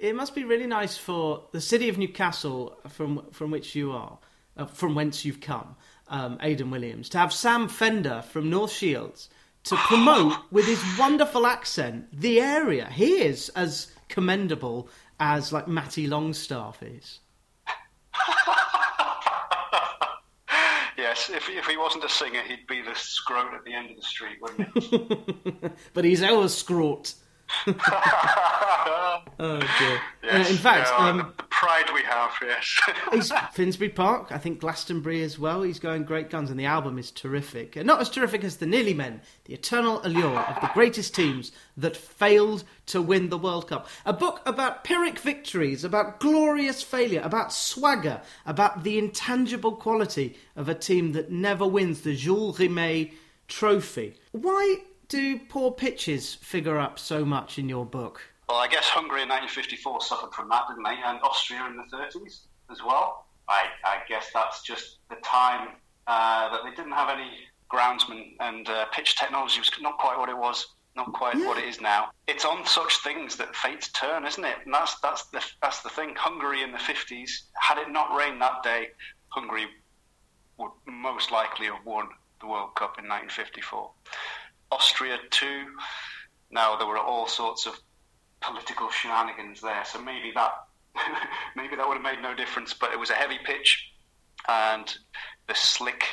it must be really nice for the city of Newcastle, from from which you are, uh, from whence you've come, um, Aidan Williams, to have Sam Fender from North Shields to promote with his wonderful accent the area. He is as commendable as like Matty Longstaff is. yes, if, if he wasn't a singer, he'd be the scrote at the end of the street, wouldn't he? but he's our scrote. Oh dear. Yes, Uh, in fact, um, the, pride we have, yes. Finsbury Park, I think Glastonbury as well. He's going great guns, and the album is terrific. Uh, Not as terrific as the Nearly Men, the eternal allure of the greatest teams that failed to win the World Cup. A book about Pyrrhic victories, about glorious failure, about swagger, about the intangible quality of a team that never wins the Jules Rimet Trophy. Why do poor pitches figure up so much in your book? Well, I guess Hungary in 1954 suffered from that, didn't they? And Austria in the 30s as well. I, I guess that's just the time uh, that they didn't have any groundsmen and uh, pitch technology was not quite what it was, not quite what it is now. It's on such things that fates turn, isn't it? And that's that's the that's the thing. Hungary in the 50s, had it not rained that day, Hungary would most likely have won the World Cup in 1954. Austria too. Now there were all sorts of political shenanigans there, so maybe that maybe that would have made no difference. But it was a heavy pitch, and the slick,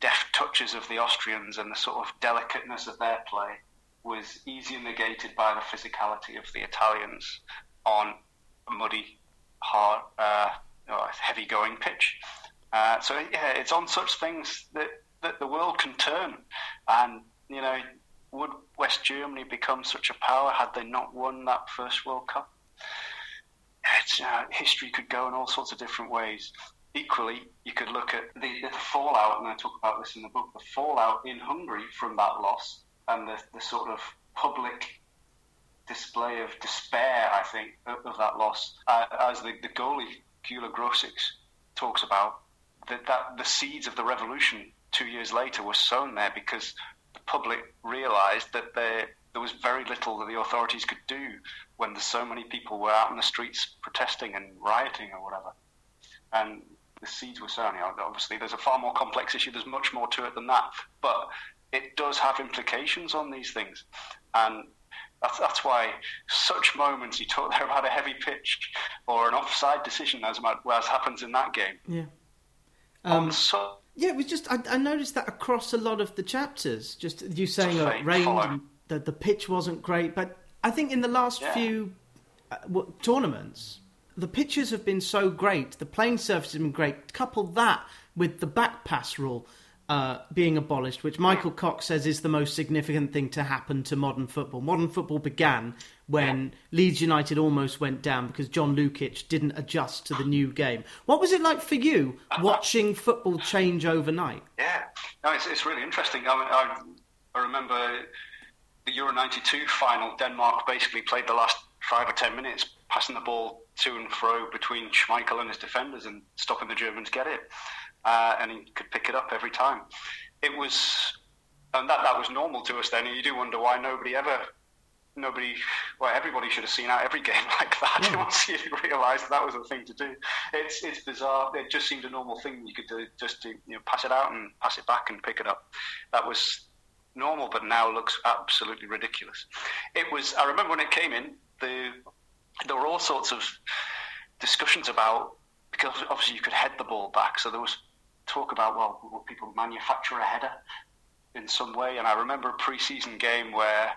deft touches of the Austrians and the sort of delicateness of their play was easily negated by the physicality of the Italians on a muddy, hard, uh, heavy-going pitch. Uh, so yeah, it's on such things that, that the world can turn, and you know, would West Germany become such a power had they not won that first World Cup? History could go in all sorts of different ways. Equally, you could look at the, the fallout, and I talk about this in the book, the fallout in Hungary from that loss and the, the sort of public display of despair, I think, of, of that loss. Uh, as the, the goalie, Gyula Grosics, talks about, that, that the seeds of the revolution two years later were sown there because public realised that there there was very little that the authorities could do when there's so many people were out in the streets protesting and rioting or whatever. And the seeds were sown. Obviously, there's a far more complex issue. There's much more to it than that, but it does have implications on these things, and that's, that's why such moments you talk there about a heavy pitch or an offside decision, as, as happens in that game. Yeah. Um, so, yeah, it was just I, I, noticed that across a lot of the chapters. Just you saying it rained, the the pitch wasn't great, but I think in the last Yeah. few uh, w- tournaments, the pitches have been so great. The playing surface has been great. Couple that with the back pass rule. Uh, being abolished, which Michael Cox says is the most significant thing to happen to modern football. Modern football began when Leeds United almost went down because John Lukic didn't adjust to the new game. What was it like for you watching football change overnight? Yeah, no, it's, it's really interesting. I, I, I remember the Euro 92 final, Denmark basically played the last five or ten minutes passing the ball to and fro between Schmeichel and his defenders and stopping the Germans get it. Uh, and he could pick it up every time. It was, and that, that was normal to us then. And you do wonder why nobody ever, nobody, well, everybody should have seen out every game like that once you realised that was a thing to do. It's it's bizarre. It just seemed a normal thing you could do, just to you know pass it out and pass it back and pick it up. That was normal, but now looks absolutely ridiculous. It was. I remember when it came in, the there were all sorts of discussions about because obviously you could head the ball back, so there was talk about well, will people manufacture a header in some way? And I remember a pre-season game where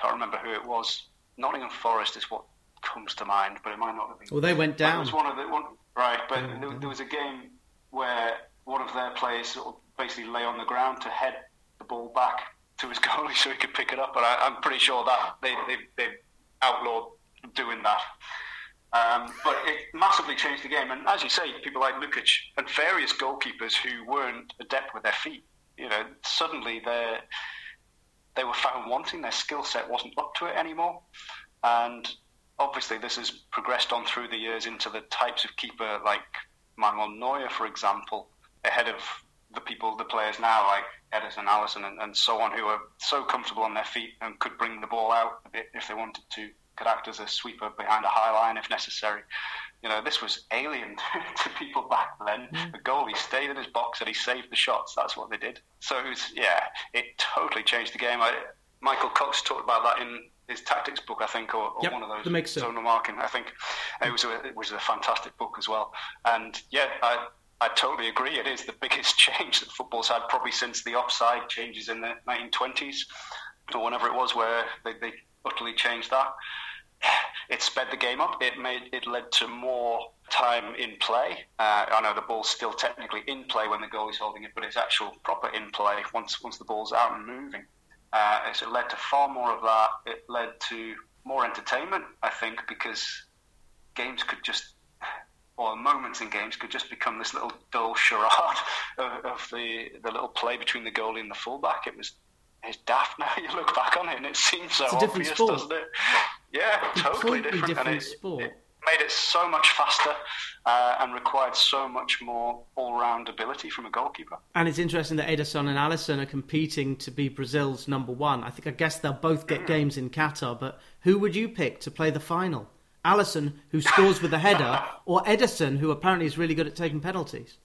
can't remember who it was. Nottingham Forest is what comes to mind, but it might not have been. Well, they went But It down. was one of the one, right, but there, there was a game where one of their players sort of basically lay on the ground to head the ball back to his goalie so he could pick it up. But I, I'm pretty sure that they they, they outlawed doing that. Um, but it massively changed the game, and as you say, people like Lukic and various goalkeepers who weren't adept with their feet, you know, suddenly they they were found wanting. Their skill set wasn't up to it anymore, and obviously this has progressed on through the years into the types of keeper like Manuel Neuer, for example, ahead of the people, the players now like Ederson, Alisson, and, and so on, who are so comfortable on their feet and could bring the ball out a bit if they wanted to. could act as a sweeper behind a high line if necessary. You know, this was alien to people back then. Mm. The goalie stayed in his box and he saved the shots. That's what they did. So it was, yeah, it totally changed the game. I, Michael Cox talked about that in his tactics book, I think, or, or yep, one of those the mixer. zonal marking. I think it was a, it was a fantastic book as well. And yeah, I, I totally agree. It is the biggest change that football's had probably since the offside changes in the 1920s or whenever it was, where they, they utterly changed that. It sped the game up. It made it led to more time in play. Uh, I know the ball's still technically in play when the goalie's holding it, but it's actual proper in play once once the ball's out and moving. Uh, so it led to far more of that. It led to more entertainment, I think, because games could just, or moments in games could just become this little dull charade of, of the the little play between the goalie and the fullback. It was it's daft now. You look back on it and it seems so obvious, sport. doesn't it? Yeah, totally different. different it, sport. It, made it so much faster uh, and required so much more all-round ability from a goalkeeper. And it's interesting that Ederson and Alisson are competing to be Brazil's number one. I think I guess they'll both get mm. games in Qatar, but who would you pick to play the final? Alisson, who scores with a header, or Ederson, who apparently is really good at taking penalties?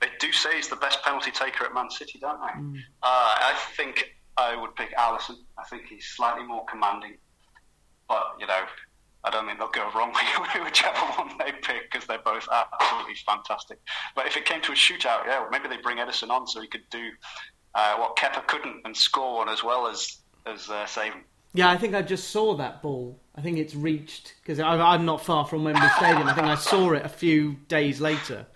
They do say he's the best penalty taker at Man City, don't they? Mm. Uh, I think I would pick Alisson. I think he's slightly more commanding, but you know, I don't think they'll go wrong with whichever one they pick because they're both absolutely fantastic. But if it came to a shootout, yeah, maybe they bring Ederson on so he could do uh, what Kepa couldn't and score one as well as as uh, save Yeah, I think I just saw that ball. I think it's reached because I'm not far from Wembley Stadium. I think I saw it a few days later,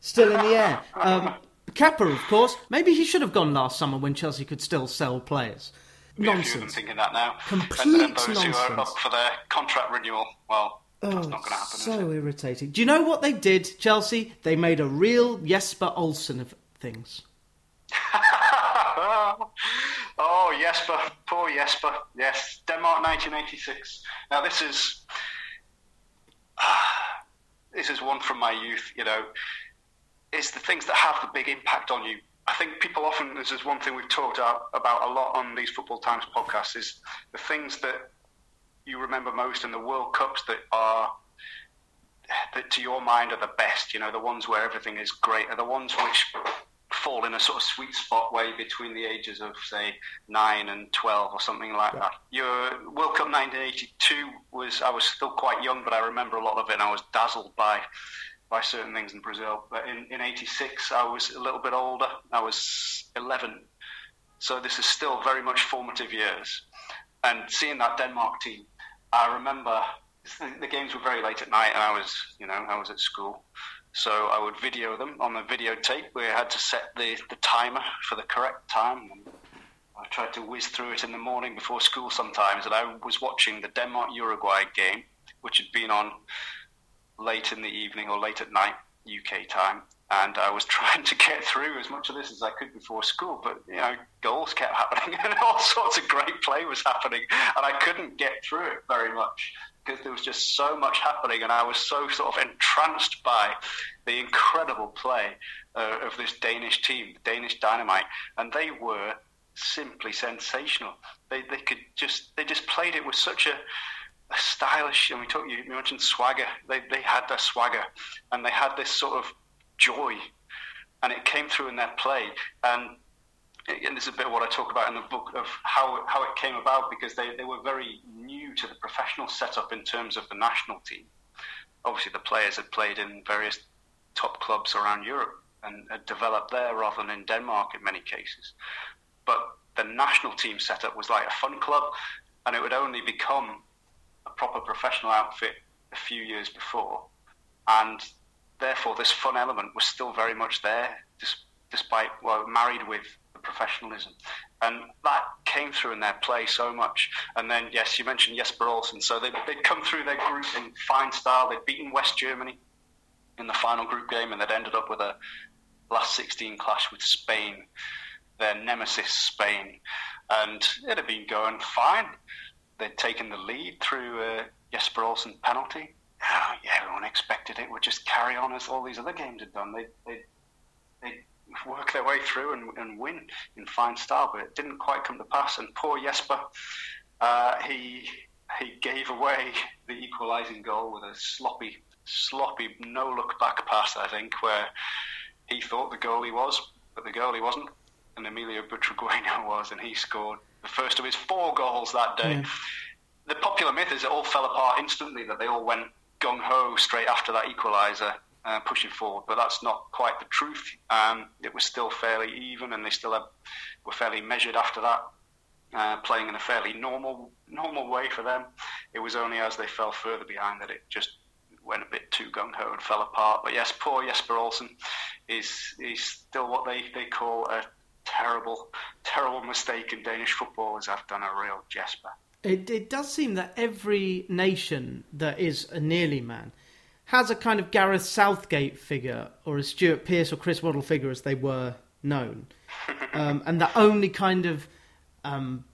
still in the air. Um, Kepa, of course, maybe he should have gone last summer when Chelsea could still sell players nonsense. thinking that now. Complete and, and those nonsense. who are up for their contract renewal, well, oh, that's not going to happen. So irritating. Do you know what they did, Chelsea? They made a real Jesper Olsen of things. oh, Jesper, poor Jesper. Yes, Denmark, 1986. Now this is this is one from my youth. You know, it's the things that have the big impact on you I think people often, this is one thing we've talked about a lot on these Football Times podcasts, is the things that you remember most in the World Cups that are, that to your mind are the best, you know, the ones where everything is great, are the ones which fall in a sort of sweet spot way between the ages of, say, 9 and 12 or something like yeah. that. Your World Cup 1982 was, I was still quite young, but I remember a lot of it and I was dazzled by by certain things in Brazil. But in, in 86, I was a little bit older. I was 11. So this is still very much formative years. And seeing that Denmark team, I remember the, games were very late at night and I was, you know, I was at school. So I would video them on the videotape. We had to set the, the timer for the correct time. I tried to whiz through it in the morning before school sometimes, and I was watching the Denmark Uruguay game, which had been on late in the evening or late at night UK time, and I was trying to get through as much of this as I could before school. But you know, goals kept happening, and all sorts of great play was happening, and I couldn't get through it very much because there was just so much happening, and I was so sort of entranced by the incredible play uh, of this Danish team, Danish Dynamite, and they were simply sensational. They they could just they just played it with such a stylish, and we talked. You mentioned swagger. They they had their swagger, and they had this sort of joy, and it came through in their play. And and this is a bit of what I talk about in the book of how how it came about because they, they were very new to the professional setup in terms of the national team. Obviously, the players had played in various top clubs around Europe and had developed there rather than in Denmark in many cases. But the national team setup was like a fun club, and it would only become proper professional outfit a few years before, and therefore this fun element was still very much there, despite well married with the professionalism, and that came through in their play so much. And then yes, you mentioned Jesper Olsen, so they'd, they'd come through their group in fine style. They'd beaten West Germany in the final group game, and they'd ended up with a last 16 clash with Spain, their nemesis Spain, and it had been going fine they'd taken the lead through uh, Jesper Olsen penalty. Oh, yeah, everyone expected it would just carry on as all these other games had done. They they they work their way through and, and win in fine style, but it didn't quite come to pass. And poor Jesper, uh, he he gave away the equalising goal with a sloppy, sloppy no look back pass. I think where he thought the goalie was, but the goalie wasn't, and Emilio Butragueño was, and he scored the first of his four goals that day. Yeah. The popular myth is it all fell apart instantly, that they all went gung ho straight after that equaliser. Uh, pushing forward, but that's not quite the truth. Um, it was still fairly even, and they still have, were fairly measured after that, uh, playing in a fairly normal normal way for them. It was only as they fell further behind that it just went a bit too gung ho and fell apart. But yes, poor Jesper Olsen is is still what they, they call a terrible, terrible mistake, in Danish football is I've done a real Jesper. It, it does seem that every nation that is a nearly man has a kind of Gareth Southgate figure or a Stuart Pearce or Chris Waddle figure as they were known. um, and the only kind of um,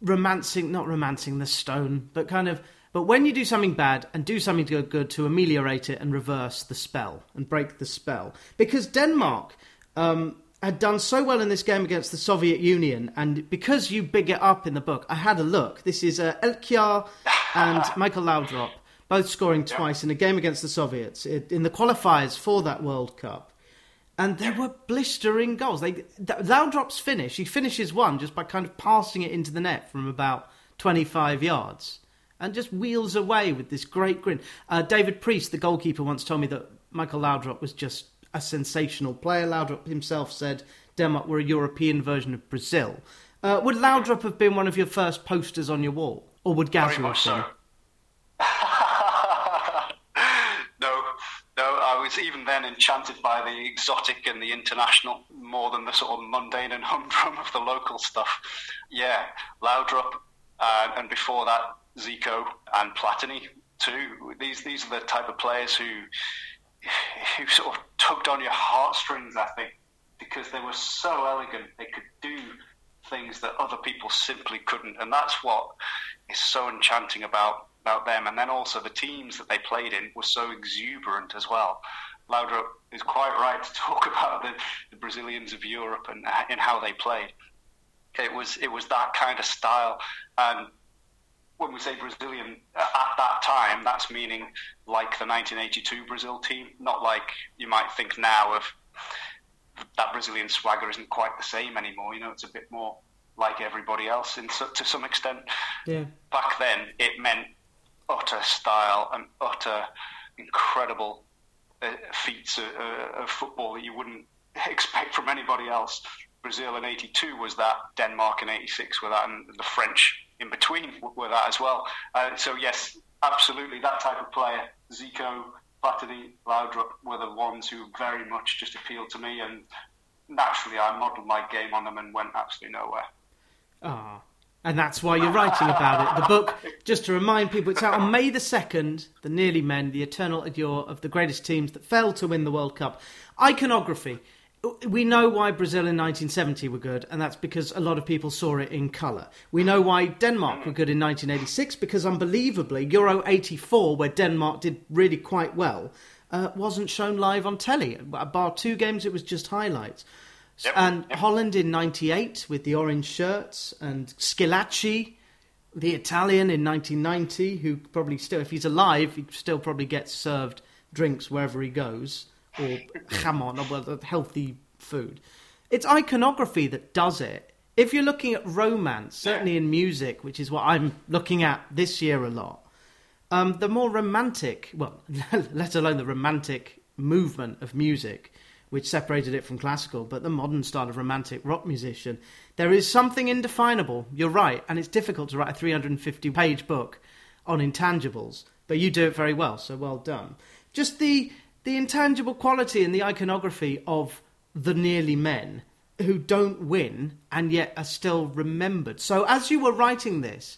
romancing, not romancing the stone, but kind of but when you do something bad and do something good, good to ameliorate it and reverse the spell and break the spell, because Denmark um, had done so well in this game against the Soviet Union, and because you big it up in the book, I had a look. This is uh, Elkjær and Michael Laudrup both scoring twice in a game against the Soviets in the qualifiers for that World Cup. And there were blistering goals. They, Laudrup's finish, he finishes one just by kind of passing it into the net from about 25 yards and just wheels away with this great grin. Uh, David Priest, the goalkeeper, once told me that Michael Laudrup was just a sensational player. Laudrup himself said Denmark were a European version of Brazil. Uh, would Laudrup have been one of your first posters on your wall, or would Gazza have been? No, no. I was even then enchanted by the exotic and the international more than the sort of mundane and humdrum of the local stuff. Yeah, Laudrup, uh, and before that, Zico and Platini too. These these are the type of players who who sort of tugged on your heartstrings. I think because they were so elegant, they could do things that other people simply couldn't, and that's what is so enchanting about about them. And then also the teams that they played in were so exuberant as well. Laudrup is quite right to talk about the, the Brazilians of Europe and in how they played. It was it was that kind of style, and when we say Brazilian uh, at that time, that's meaning like the 1982 Brazil team, not like you might think now of that Brazilian swagger isn't quite the same anymore. You know, it's a bit more like everybody else in, to some extent. Yeah. Back then, it meant utter style and utter incredible uh, feats of, uh, of football that you wouldn't expect from anybody else. Brazil in '82 was that. Denmark in '86 were that, and the French in between were that as well. Uh, so yes, absolutely, that type of player, Zico, Platini, Laudrup were the ones who very much just appealed to me, and naturally, I modelled my game on them and went absolutely nowhere. Ah. And that's why you're writing about it. The book, just to remind people, it's out on May the 2nd, The Nearly Men, the eternal allure of the greatest teams that failed to win the World Cup. Iconography we know why Brazil in 1970 were good, and that's because a lot of people saw it in colour. We know why Denmark were good in 1986 because, unbelievably, Euro 84, where Denmark did really quite well, uh, wasn't shown live on telly. Bar two games, it was just highlights. Yep, and yep. Holland in 98 with the orange shirts, and Schillaci, the Italian in 1990, who probably still, if he's alive, he still probably gets served drinks wherever he goes or jamon, or healthy food. It's iconography that does it. If you're looking at romance, certainly in music, which is what I'm looking at this year a lot, um, the more romantic, well, let alone the romantic movement of music, which separated it from classical, but the modern style of romantic rock musician, there is something indefinable. You're right, and it's difficult to write a 350 page book on intangibles, but you do it very well, so well done. Just the the intangible quality and the iconography of the nearly men who don't win and yet are still remembered. So as you were writing this,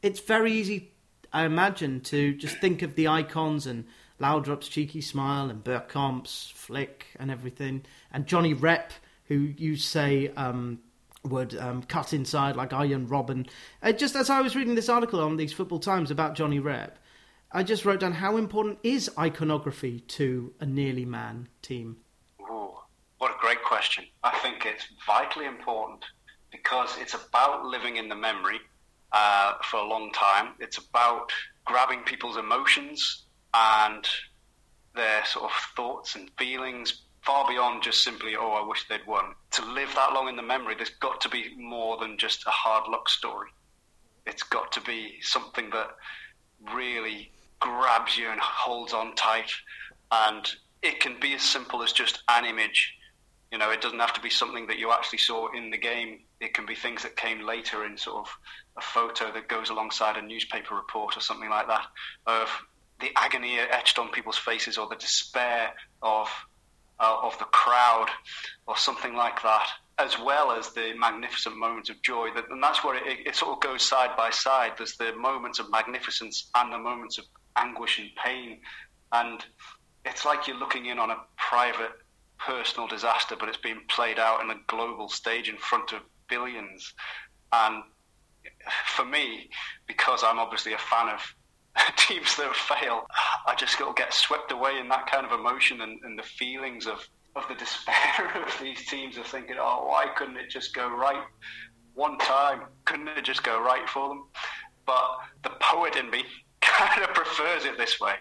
it's very easy, I imagine, to just think of the icons and Laudrup's cheeky smile and Bergkamp's flick and everything, and Johnny Rep, who you say um, would um, cut inside like Arjen Robben. Uh, just as I was reading this article on these Football Times about Johnny Rep, I just wrote down how important is iconography to a nearly man team? Ooh, what a great question. I think it's vitally important because it's about living in the memory uh, for a long time. It's about grabbing people's emotions and their sort of thoughts and feelings far beyond just simply, oh, I wish they'd won. To live that long in the memory, there's got to be more than just a hard luck story. It's got to be something that really grabs you and holds on tight. And it can be as simple as just an image. You know, it doesn't have to be something that you actually saw in the game. It can be things that came later in sort of a photo that goes alongside a newspaper report or something like that of the agony etched on people's faces or the despair of uh, of the crowd or something like that, as well as the magnificent moments of joy. That, and that's where it, it sort of goes side by side. There's the moments of magnificence and the moments of anguish and pain, and it's like you're looking in on a private, personal disaster, but it's being played out in a global stage in front of billions. And for me, because I'm obviously a fan of teams that fail, I just get swept away in that kind of emotion and, and the feelings of, of the despair of these teams of thinking, oh, why couldn't it just go right one time? Couldn't it just go right for them? But the poet in me kind of prefers it this way.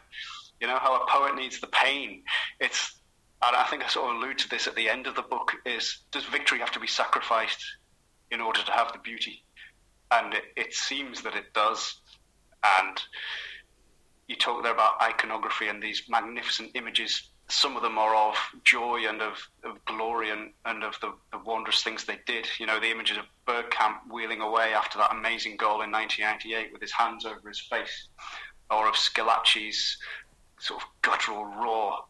You know how a poet needs the pain. It's, and I think I sort of allude to this at the end of the book. Is does victory have to be sacrificed in order to have the beauty? And it, it seems that it does. And you talk there about iconography and these magnificent images. Some of them are of joy and of, of glory and, and of the, the, wondrous things they did. You know, the images of Bergkamp wheeling away after that amazing goal in 1998 with his hands over his face, or of Schillaci's sort of guttural roar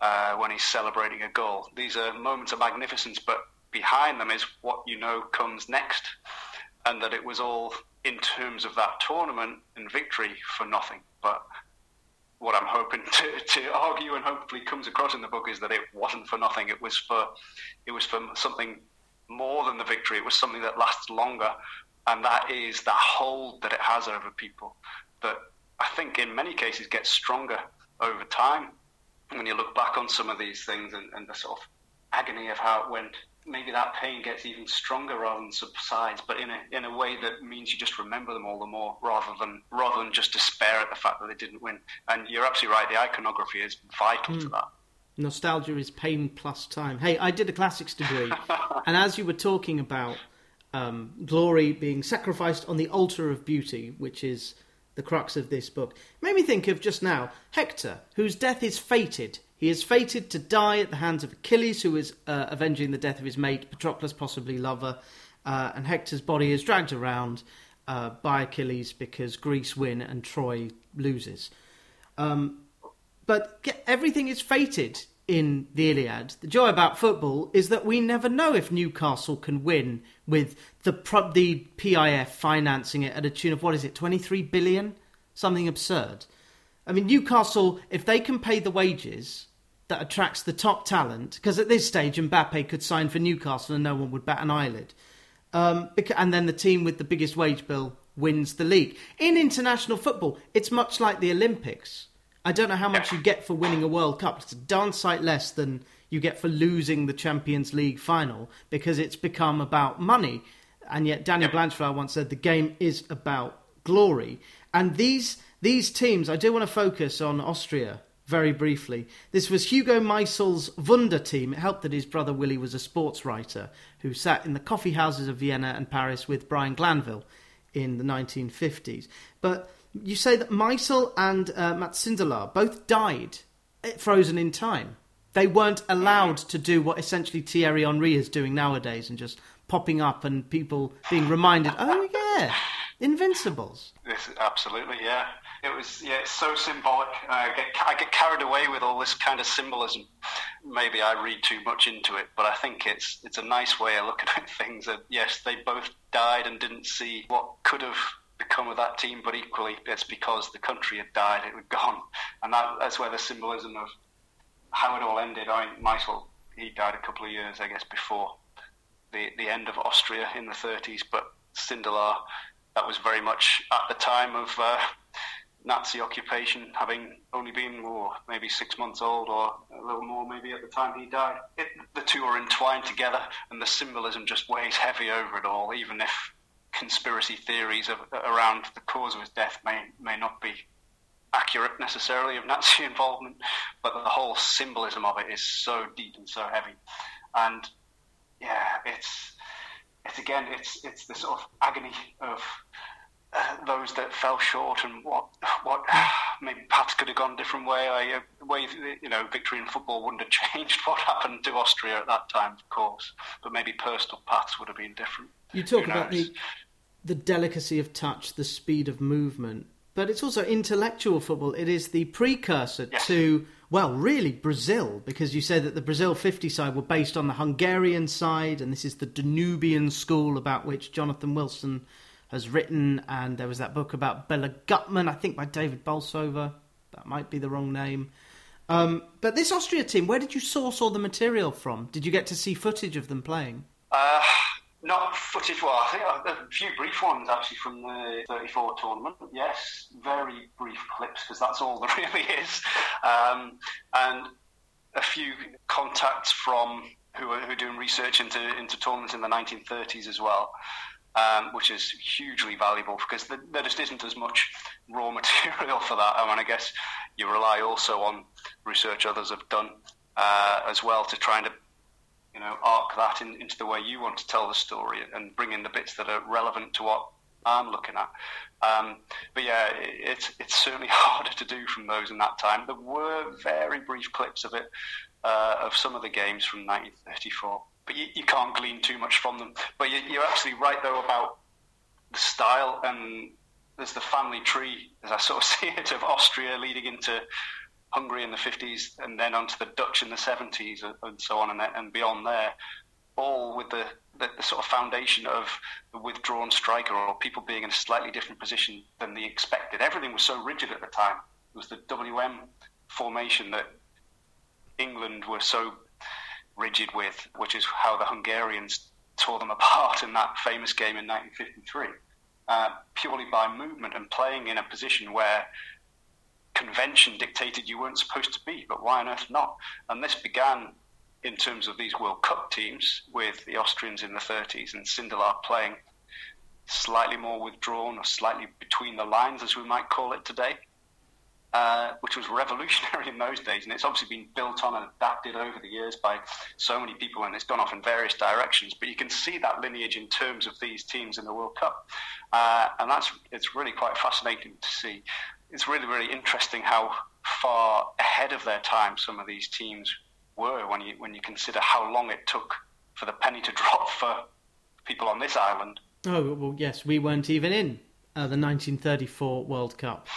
uh, when he's celebrating a goal. These are moments of magnificence, but behind them is what you know comes next, and that it was all in terms of that tournament and victory for nothing. But what I'm hoping to, to argue and hopefully comes across in the book is that it wasn't for nothing. It was for it was for something more than the victory. It was something that lasts longer, and that is that hold that it has over people. That I think in many cases gets stronger over time. When you look back on some of these things and, and the sort of agony of how it went maybe that pain gets even stronger rather than subsides, but in a in a way that means you just remember them all the more rather than rather than just despair at the fact that they didn't win. And you're absolutely right. The iconography is vital mm. to hmm. that. Nostalgia is pain plus time. Hey, I did a classics degree, and as you were talking about um, glory being sacrificed on the altar of beauty, which is the crux of this book, made me think of just now Hector, whose death is fated he is fated to die at the hands of Achilles, who is uh, avenging the death of his mate, Patroclus, possibly lover. Uh, and Hector's body is dragged around uh, by Achilles because Greece win and Troy loses. Um, but everything is fated in the Iliad. The joy about football is that we never know if Newcastle can win with the the PIF financing it at a tune of what is it, twenty three billion, something absurd. I mean, Newcastle, if they can pay the wages that attracts the top talent because at this stage Mbappe could sign for Newcastle and no one would bat an eyelid. Um, and then the team with the biggest wage bill wins the league. In international football, it's much like the Olympics. I don't know how much you get for winning a World Cup. It's a darn sight less than you get for losing the Champions League final because it's become about money. And yet, Daniel Blanchflower once said the game is about glory. And these these teams, I do want to focus on Austria very briefly. This was Hugo Meisl's Wunder team. It helped that his brother Willie was a sports writer who sat in the coffee houses of Vienna and Paris with Brian Glanville in the 1950s. But you say that Meissel and uh, Mats Sindelar both died eh, frozen in time. They weren't allowed to do what essentially Thierry Henry is doing nowadays and just popping up and people being reminded, oh, yeah, Invincibles. This, absolutely, yeah it was yeah, it's so symbolic. I get I get carried away with all this kind of symbolism. Maybe I read too much into it, but I think it's it's a nice way of looking at things. That yes, they both died and didn't see what could have become of that team, but equally it's because the country had died, it had gone, and that, that's where the symbolism of how it all ended. I mean, he died a couple of years, I guess, before the the end of Austria in the 30s, but Sindelar that was very much at the time of. Uh, Nazi occupation, having only been oh, maybe six months old or a little more maybe at the time he died. It, the two are entwined together, and the symbolism just weighs heavy over it all, even if conspiracy theories of, around the cause of his death may may not be accurate necessarily of Nazi involvement, but the whole symbolism of it is so deep and so heavy, and yeah, it's it's again it's it's the sort of agony of uh, those that fell short and what what maybe perhaps could have gone a different way. I, uh, way you know, victory in football wouldn't have changed what happened to Austria at that time, of course, but maybe personal paths would have been different. You talk about the the delicacy of touch, the speed of movement, but it's also intellectual football. It is the precursor yes. to well, really Brazil, because you said that the Brazil 50 side were based on the Hungarian side, and this is the Danubian school about which Jonathan Wilson has written, and there was that book about Béla Guttmann, I think by David Bolchover. That might be the wrong name. Um, but this Austria team, where did you source all the material from? Did you get to see footage of them playing? Uh, not footage. Well, I think a few brief ones actually from the 34 tournament. Yes, very brief clips because that's all there really is, um, and a few contacts from who are, who are doing research into into tournaments in the 1930s as well um, which is hugely valuable because there just isn't as much raw material for that. I mean, I guess you rely also on research others have done uh, as well to try and you know arc that in, into the way you want to tell the story and bring in the bits that are relevant to what I'm looking at. Um, but yeah, it, it's it's certainly harder to do from those in that time. There were very brief clips of it uh, of some of the games from 1934 but you, you can't glean too much from them. But you, you're absolutely right though about the style and there's the family tree, as I sort of see it, of Austria leading into Hungary in the 50s and then onto the Dutch in the 70s and so on and, and beyond there, all with the, the, the, sort of foundation of the withdrawn striker or people being in a slightly different position than the expected. Everything was so rigid at the time. It was the WM formation that England were so rigid with, which is how the Hungarians tore them apart in that famous game in 1953, uh, purely by movement and playing in a position where convention dictated you weren't supposed to be, but why on earth not? And this began in terms of these World Cup teams with the Austrians in the 30s and Sindelar playing slightly more withdrawn or slightly between the lines, as we might call it today. Uh, which was revolutionary in those days, and it's obviously been built on and adapted over the years by so many people, and it's gone off in various directions. But you can see that lineage in terms of these teams in the World Cup, uh, and that's it's really quite fascinating to see. It's really really interesting how far ahead of their time some of these teams were when you when you consider how long it took for the penny to drop for people on this island. Oh well, yes, we weren't even in uh, the 1934 World Cup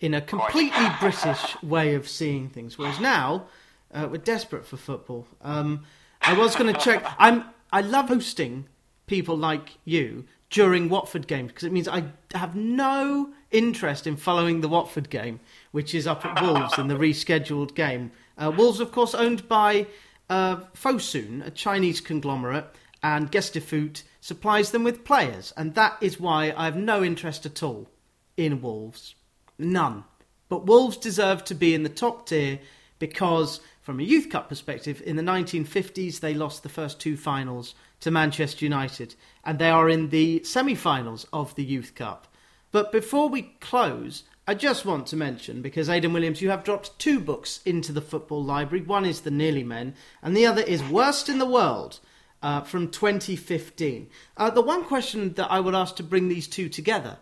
in a completely British way of seeing things. Whereas now, uh, we're desperate for football. Um, I was going to check. I'm. I love hosting people like you during Watford games because it means I have no interest in following the Watford game, which is up at Wolves in the rescheduled game. Uh, Wolves, of course, owned by uh, Fosun, a Chinese conglomerate, and Gestifute supplies them with players, and that is why I have no interest at all in Wolves. None. But Wolves deserve to be in the top tier because, from a Youth Cup perspective, in the 1950s they lost the first two finals to Manchester United, and they are in the semi finals of the Youth Cup. But before we close, I just want to mention, because Aidan Williams, you have dropped two books into the football library. One is The Nearly Men, and the other is Worst in the World. Uh, from 2015. Uh, the one question that I would ask to bring these two together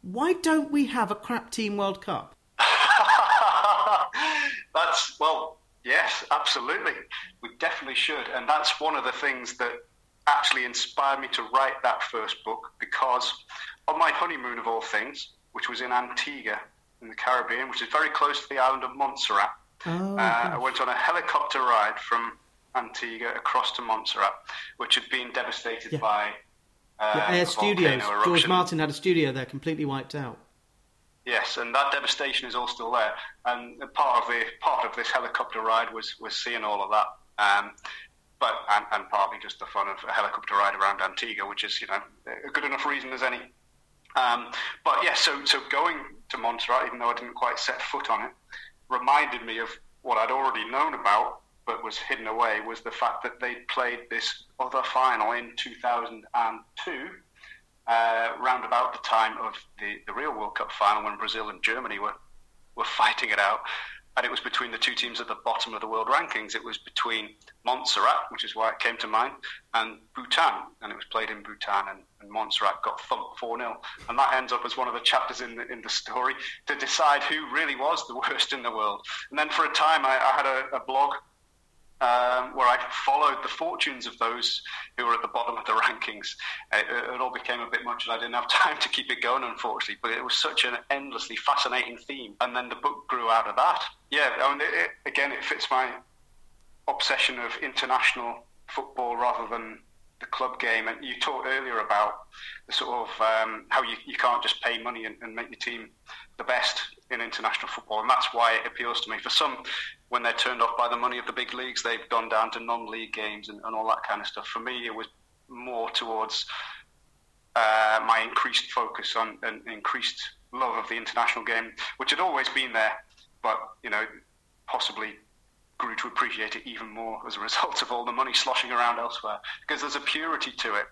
why don't we have a crap team World Cup? that's well, yes, absolutely. We definitely should, and that's one of the things that actually inspired me to write that first book because on my honeymoon of all things, which was in Antigua in the Caribbean, which is very close to the island of Montserrat. Oh, uh, I went on a helicopter ride from Antigua across to Montserrat, which had been devastated yeah. by uh, Air Studios. George Martin had a studio there, completely wiped out. Yes, and that devastation is all still there. And part of the part of this helicopter ride was was seeing all of that. Um, but and, and, partly just the fun of a helicopter ride around Antigua, which is you know a good enough reason as any. Um, but yeah, so so going to Montserrat, even though I didn't quite set foot on it, reminded me of what I'd already known about but was hidden away was the fact that they played this other final in 2002 uh, round about the time of the, the real World Cup final when Brazil and Germany were, were fighting it out. And it was between the two teams at the bottom of the world rankings. It was between Montserrat, which is why it came to mind, and Bhutan. And it was played in Bhutan, and, and Montserrat got thumped 4 0. And that ends up as one of the chapters in the, in the story to decide who really was the worst in the world. And then for a time, I, I had a, a blog um, where I followed the fortunes of those who were at the bottom of the rankings. It, it, all became a bit much, and I didn't have time to keep it going, unfortunately. But it was such an endlessly fascinating theme, and then the book grew out of that. Yeah, I mean, it, again, it fits my obsession of international football rather than the club game. And you talked earlier about the sort of um, how you, you can't just pay money and, and make your team the best in international football, and that's why it appeals to me. For some, when they're turned off by the money of the big leagues, they've gone down to non-league games and, and all that kind of stuff. For me, it was more towards uh, my increased focus on and increased love of the international game, which had always been there, but you know, possibly grew to appreciate it even more as a result of all the money sloshing around elsewhere. Because there's a purity to it,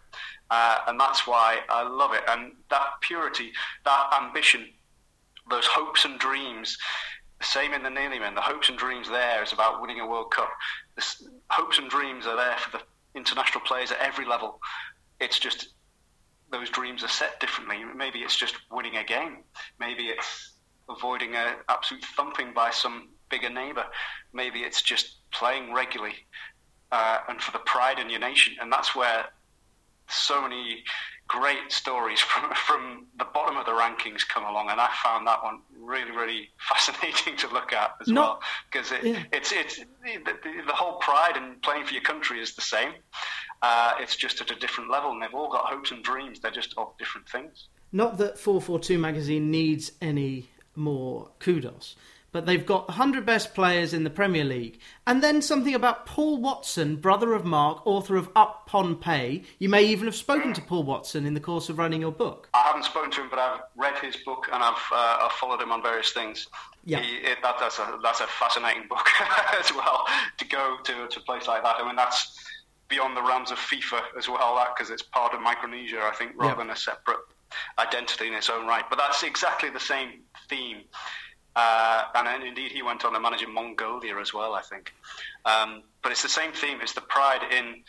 uh, and that's why I love it. And that purity, that ambition those hopes and dreams. Same in the Nearly Men. The hopes and dreams there is about winning a World Cup. The hopes and dreams are there for the international players at every level. It's just those dreams are set differently. Maybe it's just winning a game. Maybe it's avoiding an absolute thumping by some bigger neighbour. Maybe it's just playing regularly uh, and for the pride in your nation. And that's where so many great stories from from the bottom of the rankings come along, and I found that one really, really fascinating to look at as Not, well because it, yeah. it's it's the, the, whole pride in playing for your country is the same. Uh, it's just at a different level, and they've all got hopes and dreams. They're just of different things. Not that 442 magazine needs any more kudos but they've got 100 best players in the Premier League. And then something about Paul Watson, brother of Mark, author of Up Pohnpei. You may even have spoken to Paul Watson in the course of writing your book. I haven't spoken to him, but I've read his book and I've, uh, I've followed him on various things. Yeah. He, it, that, that's, a, that's a fascinating book as well, to go to, to a place like that. I mean, that's beyond the realms of FIFA as well, that because it's part of Micronesia, I think, rather than a separate identity in its own right. But that's exactly the same theme. Uh, and indeed, he went on to manage in Mongolia as well, I think. Um, but it's the same theme. It's the pride in,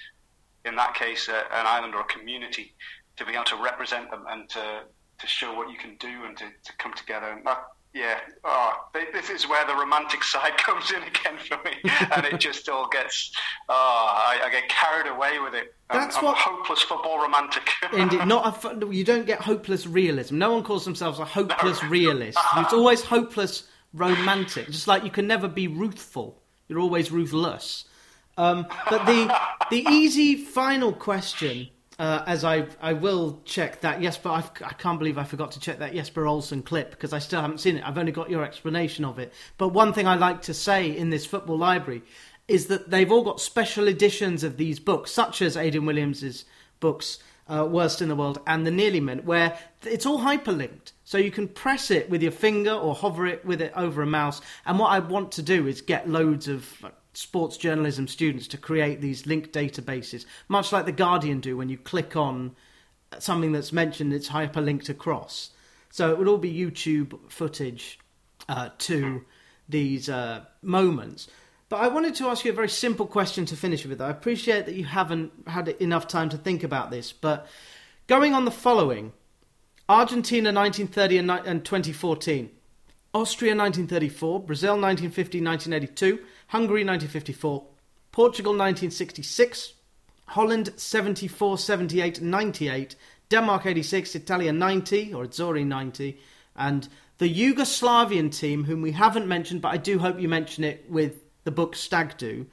in that case, uh, an island or a community to be able to represent them and to, to show what you can do and to, to come together. And that, yeah, oh, this is where the romantic side comes in again for me, and it just all gets. Oh, I, I get carried away with it. That's I'm, what I'm hopeless football romantic. indeed, not a, you don't get hopeless realism. No one calls themselves a hopeless no. realist. It's always hopeless romantic. Just like you can never be ruthful. You're always ruthless. Um, but the the easy final question uh, as I I will check that Jesper I've, I can not believe I forgot to check that Jesper Olsen clip because I still haven't seen it. I've only got your explanation of it. But one thing I like to say in this football library is that they've all got special editions of these books, such as Adrian Williams's books. Uh, Worst in the World and The Nearly Men, where it's all hyperlinked. So you can press it with your finger or hover it with it over a mouse. And what I want to do is get loads of like, sports journalism students to create these linked databases, much like the Guardian do when you click on something that's mentioned, it's hyperlinked across. So it would all be YouTube footage uh, to these uh, moments. But I wanted to ask you a very simple question to finish with. I appreciate that you haven't had enough time to think about this, but going on the following Argentina 1930 and 2014, Austria 1934, Brazil 1950 1982, Hungary 1954, Portugal 1966, Holland 74, 78, 98, Denmark 86, Italia 90, or Azzurri 90, and the Yugoslavian team, whom we haven't mentioned, but I do hope you mention it with the book Stag Do,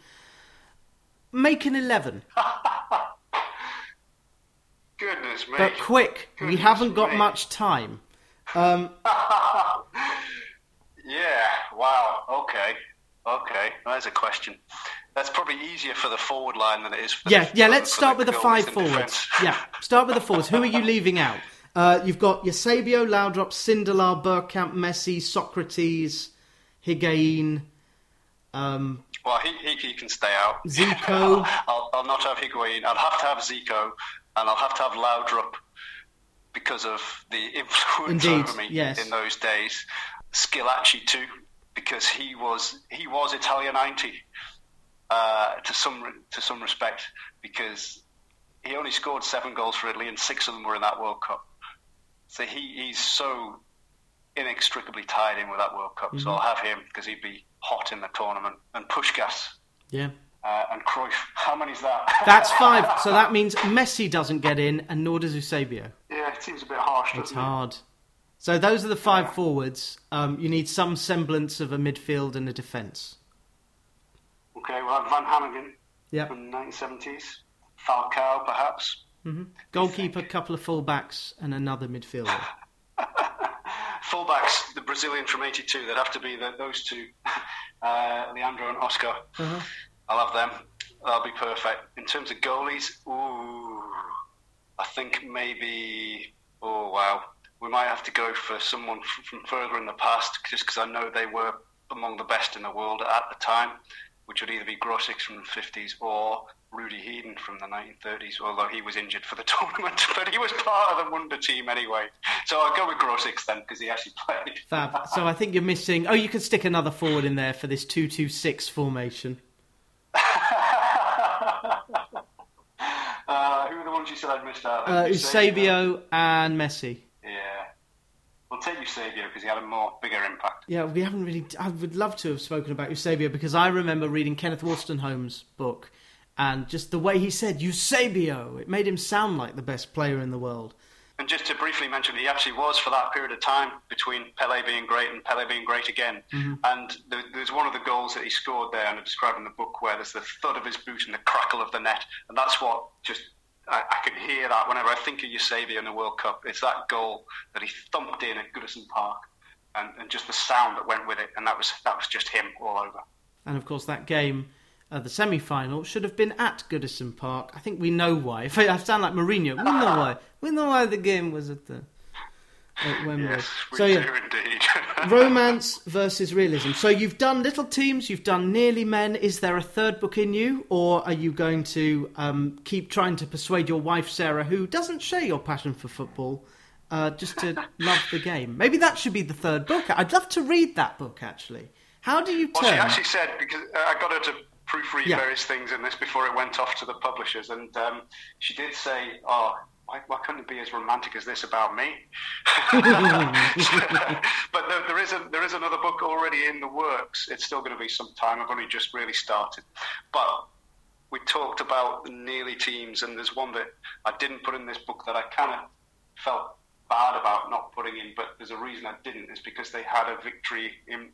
make an 11. Goodness me. But quick, Goodness we haven't got me. much time. Um, yeah, wow, okay. Okay, that's a question. That's probably easier for the forward line than it is for yeah, the, yeah. Let's start with the five forwards. yeah, start with the forwards. Who are you leaving out? Uh, you've got Eusebio, Laudrup, Sindelar, Bergkamp, Messi, Socrates, Higuain. Um, well, he, he, he, can stay out. Zico. I'll, I'll, not have Higuain. I'll have to have Zico, and I'll have to have Laudrup because of the influence Indeed, over me yes. in those days. Schillaci too, because he was he was Italia ninety uh, to some to some respect, because he only scored seven goals for Italy and six of them were in that World Cup. So he, he's so inextricably tied in with that World Cup. So I'll have him because he'd be hot in the tournament. And Puskas Yeah. uh, and Cruyff. How many's that? That's five. So that means Messi doesn't get in, and nor does Eusebio. yeah, it seems a bit harsh. It's it? hard. So those are the five forwards. Um, you need some semblance of a midfield and a defence. Okay, we'll have Van Hanegem Yep. from the 1970s. Falcao, perhaps. hmm Goalkeeper, couple of fullbacks, and another midfielder. Fullbacks, the Brazilian from '82. They'd have to be the, those two, uh, Leandro and Oscar. Uh-huh. I'll have them. That'll be perfect. In terms of goalies, ooh, I think maybe. Oh wow, we might have to go for someone from further in the past, just because I know they were among the best in the world at the time, which would either be Grosics from the 50s or Rudi Hiden from the 1930s, although he was injured for the tournament, but he was part of the Wonder team anyway. So I'll go with Grosics then, because he actually played. Fab. So I think you're missing. Oh, you could stick another forward in there for this two-two-six formation. Uh, who are the ones you said I'd missed out? Uh, Eusebio and Messi. We'll take Eusebio because he had a more bigger impact. Yeah, we haven't really. I would love to have spoken about Eusebio because I remember reading Kenneth Wolstenholme's book, and just the way he said Eusebio, it made him sound like the best player in the world. And just to briefly mention, he actually was for that period of time between Pele being great and Pele being great again. Mm-hmm. And there, there's one of the goals that he scored there, and I described in the book, where there's the thud of his boot and the crackle of the net, and that's what just I, I can hear that whenever I think of Eusebio in the World Cup. It's that goal that he thumped in at Goodison Park, and, and just the sound that went with it, and that was that was just him all over. And of course, that game, uh, the semi-final, should have been at Goodison Park. I think we know why. If I, I sound like Mourinho, we know why. We know why the game was at the at Wembley. Yes, we so do yeah, indeed. romance versus realism. So you've done little teams, you've done nearly men. Is there a third book in you, or are you going to um, keep trying to persuade your wife Sarah, who doesn't share your passion for football, uh, just to love the game? Maybe that should be the third book. I'd love to read that book actually. How do you Well, she actually said because uh, I got her to proofread Yeah. various things in this before it went off to the publishers, and um, she did say, "Oh, why, why couldn't it be as romantic as this about me?" but there, there is a, there is another book already in the works. It's still going to be some time. I've only just really started, but we talked about the nearly teams, and there's one that I didn't put in this book that I kind of felt bad about not putting in, but there's a reason I didn't. Is because they had a victory in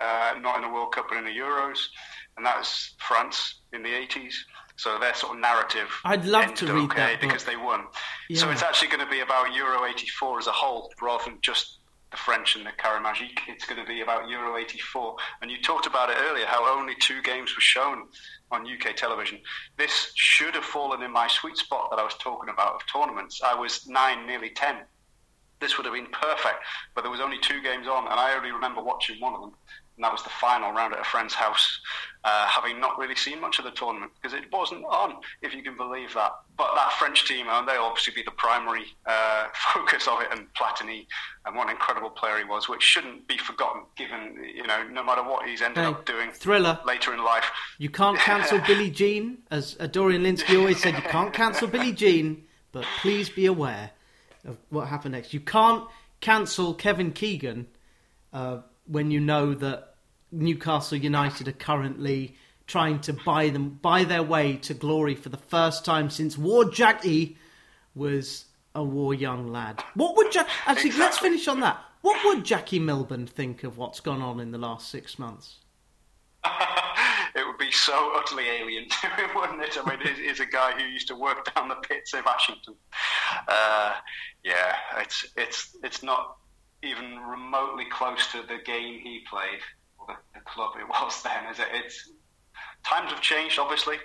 uh, not in the World Cup but in the Euros, and that was France in the 80s. So their sort of narrative. I'd love to read okay that book. because they won. So it's actually going to be about Euro 84 as a whole, rather than just the French and the Carré Magique. It's going to be about Euro 84. And you talked about it earlier, how only two games were shown on UK television. This should have fallen in my sweet spot that I was talking about of tournaments. I was nine, nearly ten this would have been perfect. But there was only two games on, and I only remember watching one of them, and that was the final round at a friend's house, uh, having not really seen much of the tournament because it wasn't on, if you can believe that. But that French team, and they'll obviously be the primary uh, focus of it, and Platini, and what an incredible player he was, which shouldn't be forgotten, given you know no matter what he's ended Hey, up doing thriller. later in life. You can't cancel Billie Jean, as uh, Dorian Lynskey always said. You can't cancel Billie Jean, but please be aware of what happened next. You can't cancel Kevin Keegan uh, when you know that Newcastle United are currently trying to buy them buy their way to glory for the first time since Wor Jackie was a war young lad. What would Jack actually? Let's finish on that. What would Jackie Milburn think of what's gone on in the last six months? it would be so utterly alien to him, wouldn't it? I mean, he's, he's a guy who used to work down the pits of Ashington. Uh, yeah, it's it's it's not even remotely close to the game he played or the, the club it was then, is it? It's times have changed, obviously,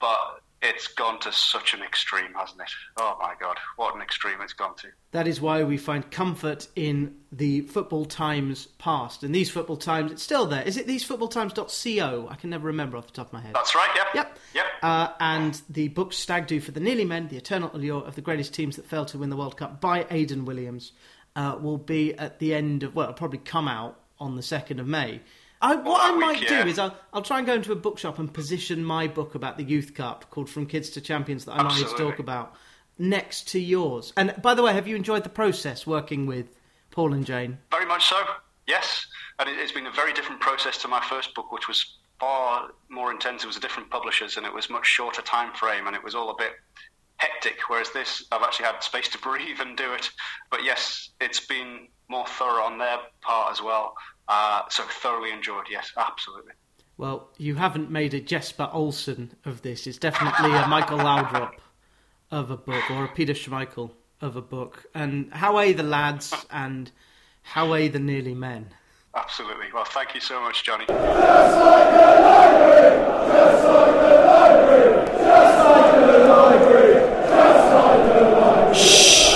but it's gone to such an extreme, hasn't it? Oh my God, what an extreme it's gone to. That is why we find comfort in the Football Times past. And these Football Times, it's still there. Is it thesefootballtimes.co? I can never remember off the top of my head. That's right, yep. Yep. Yep. Uh, and the book Stag Do for the Nearly Men, The Eternal Allure of the Greatest Teams That Failed to Win the World Cup by Aidan Williams, uh, will be at the end of, well, it'll probably come out on the 2nd of May. I, what I might week, yeah. do is I'll, I'll try and go into a bookshop and position my book about the Youth Cup called From Kids to Champions that I might Absolutely. talk about next to yours. And by the way, have you enjoyed the process working with Paul and Jane? Very much so, yes. And it, it's been a very different process to my first book, which was far more intense. It was a different publishers, and it was much shorter time frame, and it was all a bit hectic. Whereas this, I've actually had space to breathe and do it. But yes, it's been more thorough on their part as well. Uh, so thoroughly enjoyed. Yes, absolutely. Well, you haven't made a Jesper Olsen of this. It's definitely a Michael Laudrup of a book, or a Peter Schmeichel of a book. And how are the lads, and how are the nearly men? Absolutely. Well, thank you so much, Johnny. Shh.